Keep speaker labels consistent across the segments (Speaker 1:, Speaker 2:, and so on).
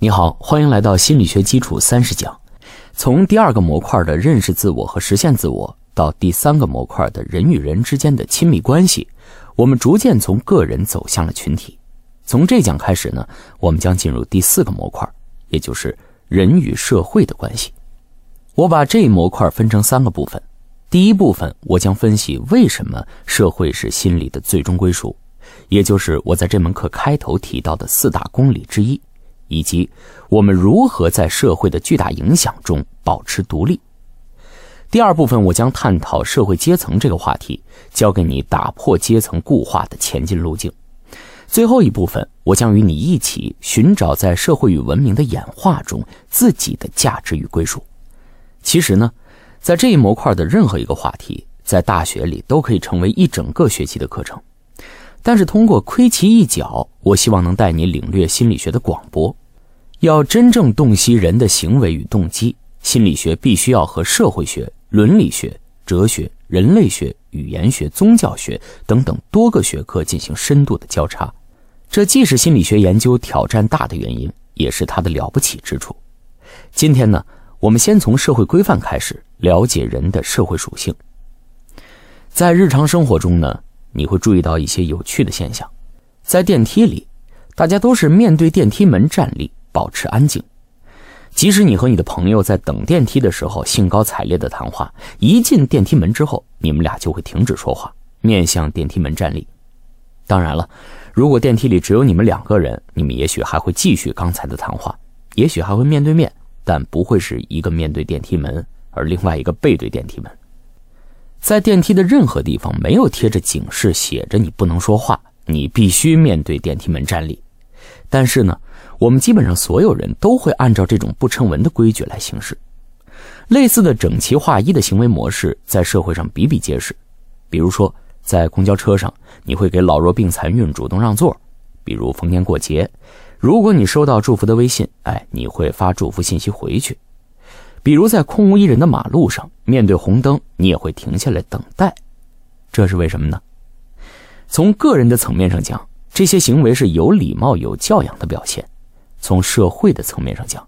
Speaker 1: 你好，欢迎来到心理学基础三十讲。从第二个模块的认识自我和实现自我，到第三个模块的人与人之间的亲密关系，我们逐渐从个人走向了群体。从这讲开始呢，我们将进入第四个模块，也就是人与社会的关系。我把这一模块分成三个部分。第一部分，我将分析为什么社会是心理的最终归属，也就是我在这门课开头提到的四大公理之一。以及我们如何在社会的巨大影响中保持独立。第二部分，我将探讨社会阶层这个话题，教给你打破阶层固化的前进路径。最后一部分，我将与你一起寻找在社会与文明的演化中自己的价值与归属。其实呢，在这一模块的任何一个话题，在大学里都可以成为一整个学期的课程。但是通过窥其一角，我希望能带你领略心理学的广博。要真正洞悉人的行为与动机，心理学必须要和社会学、伦理学、哲学、人类学、语言学、宗教学等等多个学科进行深度的交叉。这既是心理学研究挑战大的原因，也是它的了不起之处。今天呢，我们先从社会规范开始了解人的社会属性。在日常生活中呢，你会注意到一些有趣的现象，在电梯里，大家都是面对电梯门站立。保持安静，即使你和你的朋友在等电梯的时候兴高采烈的谈话，一进电梯门之后，你们俩就会停止说话，面向电梯门站立。当然了，如果电梯里只有你们两个人，你们也许还会继续刚才的谈话，也许还会面对面，但不会是一个面对电梯门，而另外一个背对电梯门。在电梯的任何地方没有贴着警示，写着你不能说话，你必须面对电梯门站立。但是呢？我们基本上所有人都会按照这种不成文的规矩来行事。类似的整齐划一的行为模式在社会上比比皆是。比如说，在公交车上，你会给老弱病残孕主动让座；比如逢年过节，如果你收到祝福的微信，哎，你会发祝福信息回去；比如在空无一人的马路上，面对红灯，你也会停下来等待。这是为什么呢？从个人的层面上讲，这些行为是有礼貌、有教养的表现。从社会的层面上讲，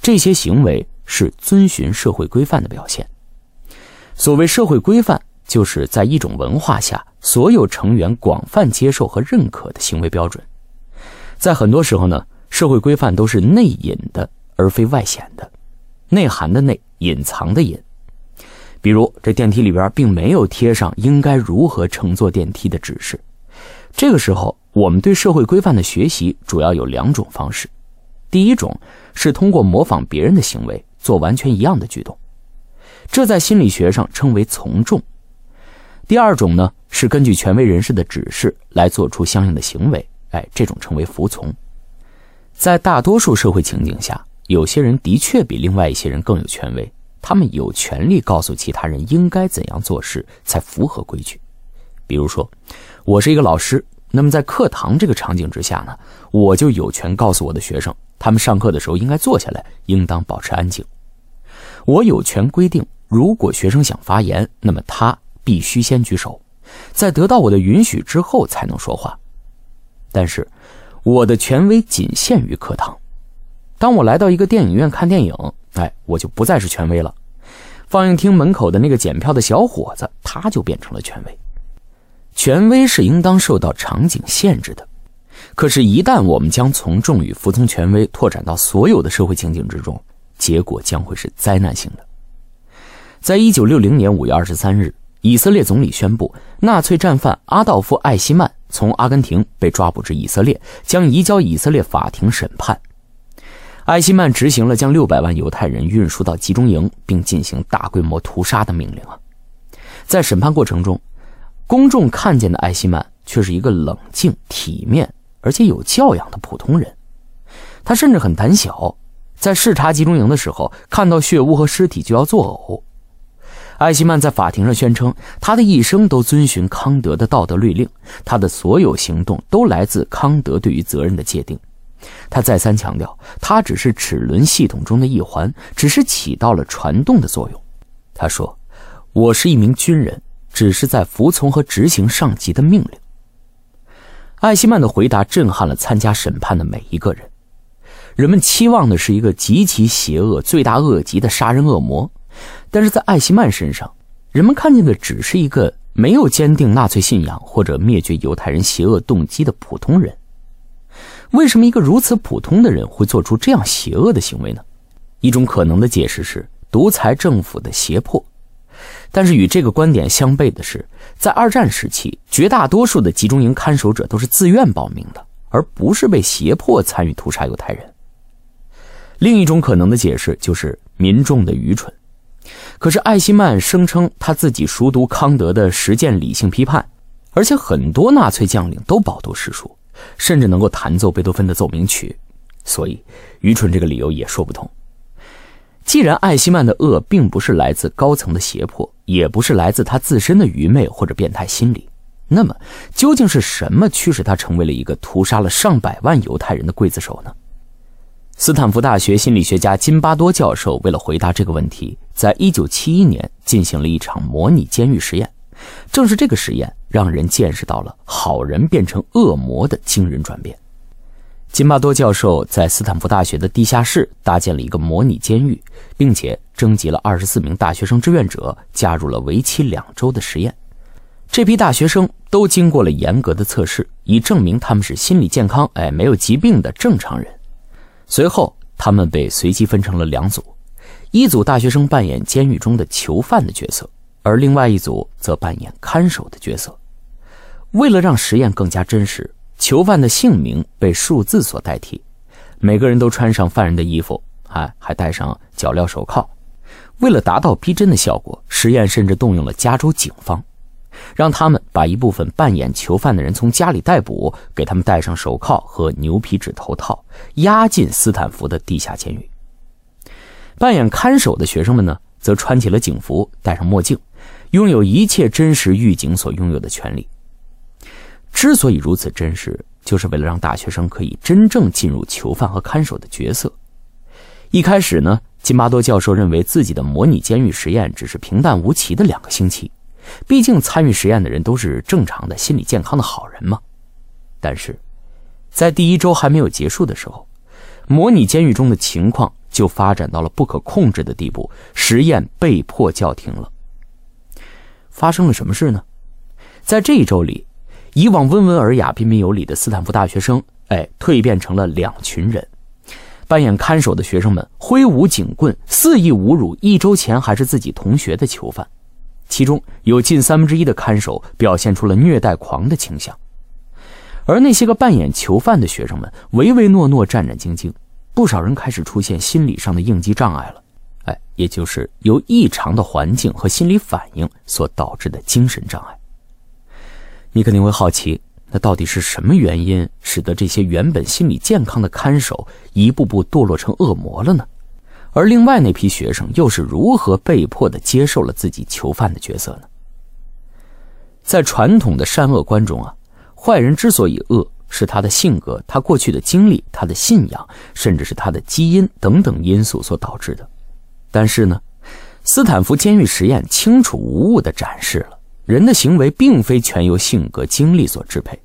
Speaker 1: 这些行为是遵循社会规范的表现。所谓社会规范，就是在一种文化下，所有成员广泛接受和认可的行为标准。在很多时候呢，社会规范都是内隐的，而非外显的，内涵的内，隐藏的隐。比如，这电梯里边并没有贴上应该如何乘坐电梯的指示。这个时候，我们对社会规范的学习主要有两种方式。第一种是通过模仿别人的行为做完全一样的举动，这在心理学上称为从众。第二种呢是根据权威人士的指示来做出相应的行为，哎，这种称为服从。在大多数社会情景下，有些人的确比另外一些人更有权威，他们有权利告诉其他人应该怎样做事才符合规矩。比如说，我是一个老师，那么在课堂这个场景之下呢，我就有权告诉我的学生。他们上课的时候应该坐下来，应当保持安静。我有权规定，如果学生想发言，那么他必须先举手，在得到我的允许之后才能说话。但是，我的权威仅限于课堂。当我来到一个电影院看电影，哎，我就不再是权威了。放映厅门口的那个检票的小伙子，他就变成了权威。权威是应当受到场景限制的。可是，一旦我们将从众与服从权威拓展到所有的社会情景之中，结果将会是灾难性的。在一九六零年五月二十三日，以色列总理宣布，纳粹战犯阿道夫·艾希曼从阿根廷被抓捕至以色列，将移交以色列法庭审判。艾希曼执行了将六百万犹太人运输到集中营并进行大规模屠杀的命令啊！在审判过程中，公众看见的艾希曼却是一个冷静、体面。而且有教养的普通人，他甚至很胆小，在视察集中营的时候，看到血污和尸体就要作呕。艾希曼在法庭上宣称，他的一生都遵循康德的道德律令，他的所有行动都来自康德对于责任的界定。他再三强调，他只是齿轮系统中的一环，只是起到了传动的作用。他说：“我是一名军人，只是在服从和执行上级的命令。”艾希曼的回答震撼了参加审判的每一个人。人们期望的是一个极其邪恶、罪大恶极的杀人恶魔，但是在艾希曼身上，人们看见的只是一个没有坚定纳粹信仰或者灭绝犹太人邪恶动机的普通人。为什么一个如此普通的人会做出这样邪恶的行为呢？一种可能的解释是独裁政府的胁迫，但是与这个观点相悖的是，在二战时期，绝大多数的集中营看守者都是自愿报名的，而不是被胁迫参与屠杀犹太人。另一种可能的解释就是民众的愚蠢。可是艾希曼声称他自己熟读康德的实践理性批判，而且很多纳粹将领都饱读诗书。甚至能够弹奏贝多芬的奏鸣曲，所以愚蠢这个理由也说不通。既然艾希曼的恶并不是来自高层的胁迫，也不是来自他自身的愚昧或者变态心理，那么究竟是什么驱使他成为了一个屠杀了上百万犹太人的刽子手呢？斯坦福大学心理学家金巴多教授为了回答这个问题，在1971年进行了一场模拟监狱实验。正是这个实验，让人见识到了好人变成恶魔的惊人转变。金巴多教授在斯坦福大学的地下室搭建了一个模拟监狱，并且征集了二十四名大学生志愿者，加入了为期两周的实验。这批大学生都经过了严格的测试，以证明他们是心理健康、哎没有疾病的正常人。随后，他们被随机分成了两组，一组大学生扮演监狱中的囚犯的角色。而另外一组则扮演看守的角色。为了让实验更加真实，囚犯的姓名被数字所代替，每个人都穿上犯人的衣服，还还戴上脚镣手铐。为了达到逼真的效果，实验甚至动用了加州警方，让他们把一部分扮演囚犯的人从家里逮捕，给他们戴上手铐和牛皮纸头套，押进斯坦福的地下监狱。扮演看守的学生们呢，则穿起了警服，戴上墨镜。拥有一切真实狱警所拥有的权利。之所以如此真实，就是为了让大学生可以真正进入囚犯和看守的角色。一开始呢，金巴多教授认为自己的模拟监狱实验只是平淡无奇的两个星期，毕竟参与实验的人都是正常的、心理健康的好人嘛。但是，在第一周还没有结束的时候，模拟监狱中的情况就发展到了不可控制的地步，实验被迫叫停了。发生了什么事呢？在这一周里，以往温文尔雅、彬彬有礼的斯坦福大学生，哎，蜕变成了两群人。扮演看守的学生们挥舞警棍，肆意侮辱一周前还是自己同学的囚犯。其中有近三分之一的看守表现出了虐待狂的倾向，而那些个扮演囚犯的学生们唯唯诺诺、战战兢兢，不少人开始出现心理上的应激障碍了。哎，也就是由异常的环境和心理反应所导致的精神障碍。你肯定会好奇，那到底是什么原因使得这些原本心理健康的看守一步步堕落成恶魔了呢？而另外那批学生又是如何被迫的接受了自己囚犯的角色呢？在传统的善恶观中啊，坏人之所以恶，是他的性格、他过去的经历、他的信仰，甚至是他的基因等等因素所导致的。但是呢，斯坦福监狱实验清楚无误地展示了人的行为并非全由性格经历所支配，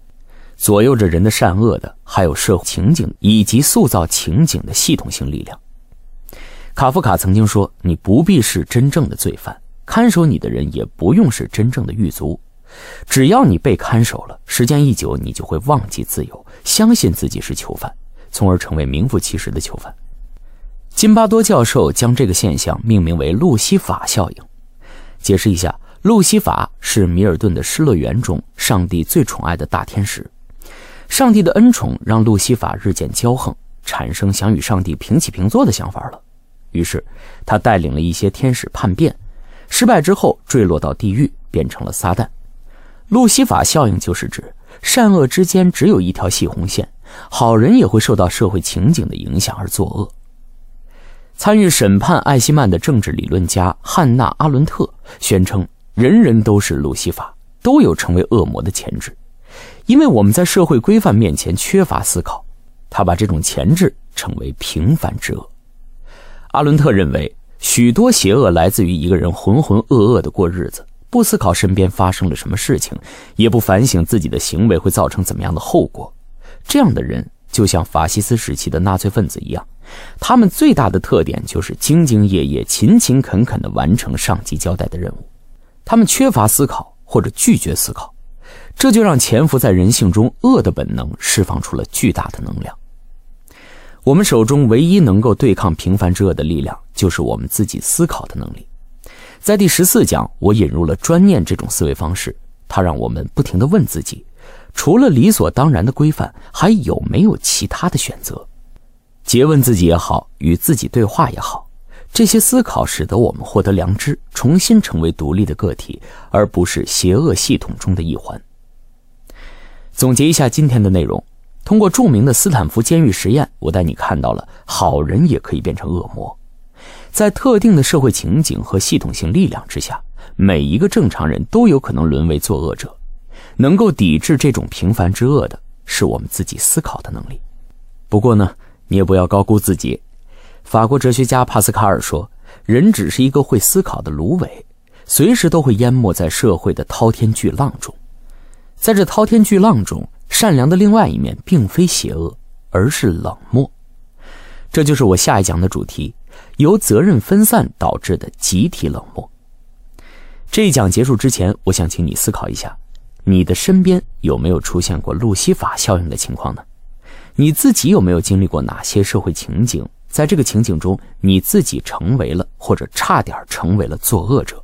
Speaker 1: 左右着人的善恶的还有社会情景以及塑造情景的系统性力量。卡夫卡曾经说：“你不必是真正的罪犯，看守你的人也不用是真正的狱卒，只要你被看守了，时间一久，你就会忘记自由，相信自己是囚犯，从而成为名副其实的囚犯。”金巴多教授将这个现象命名为路西法效应。解释一下，路西法是米尔顿的《失乐园》中上帝最宠爱的大天使。上帝的恩宠让路西法日渐骄横，产生想与上帝平起平坐的想法了。于是，他带领了一些天使叛变，失败之后坠落到地狱，变成了撒旦。路西法效应就是指善恶之间只有一条细红线，好人也会受到社会情景的影响而作恶。参与审判艾希曼的政治理论家汉娜·阿伦特宣称：“人人都是路西法，都有成为恶魔的潜质，因为我们在社会规范面前缺乏思考。”他把这种潜质称为“平凡之恶”。阿伦特认为，许多邪恶来自于一个人浑浑噩噩的过日子，不思考身边发生了什么事情，也不反省自己的行为会造成怎么样的后果。这样的人就像法西斯时期的纳粹分子一样，他们最大的特点就是兢兢业业、勤勤恳恳地完成上级交代的任务。他们缺乏思考或者拒绝思考，这就让潜伏在人性中恶的本能释放出了巨大的能量。我们手中唯一能够对抗平凡之恶的力量，就是我们自己思考的能力。在第十四讲，我引入了专念这种思维方式，它让我们不停地问自己：除了理所当然的规范，还有没有其他的选择？诘问自己也好，与自己对话也好，这些思考使得我们获得良知，重新成为独立的个体，而不是邪恶系统中的一环。总结一下今天的内容。通过著名的斯坦福监狱实验，我带你看到了好人也可以变成恶魔。在特定的社会情景和系统性力量之下，每一个正常人都有可能沦为作恶者。能够抵制这种平凡之恶的，是我们自己思考的能力。不过呢，你也不要高估自己。法国哲学家帕斯卡尔说：“人只是一个会思考的芦苇，随时都会淹没在社会的滔天巨浪中。在这滔天巨浪中。”善良的另外一面，并非邪恶，而是冷漠。这就是我下一讲的主题：由责任分散导致的集体冷漠。这一讲结束之前，我想请你思考一下：你的身边有没有出现过路西法效应的情况呢？你自己有没有经历过哪些社会情景？在这个情景中，你自己成为了或者差点成为了作恶者？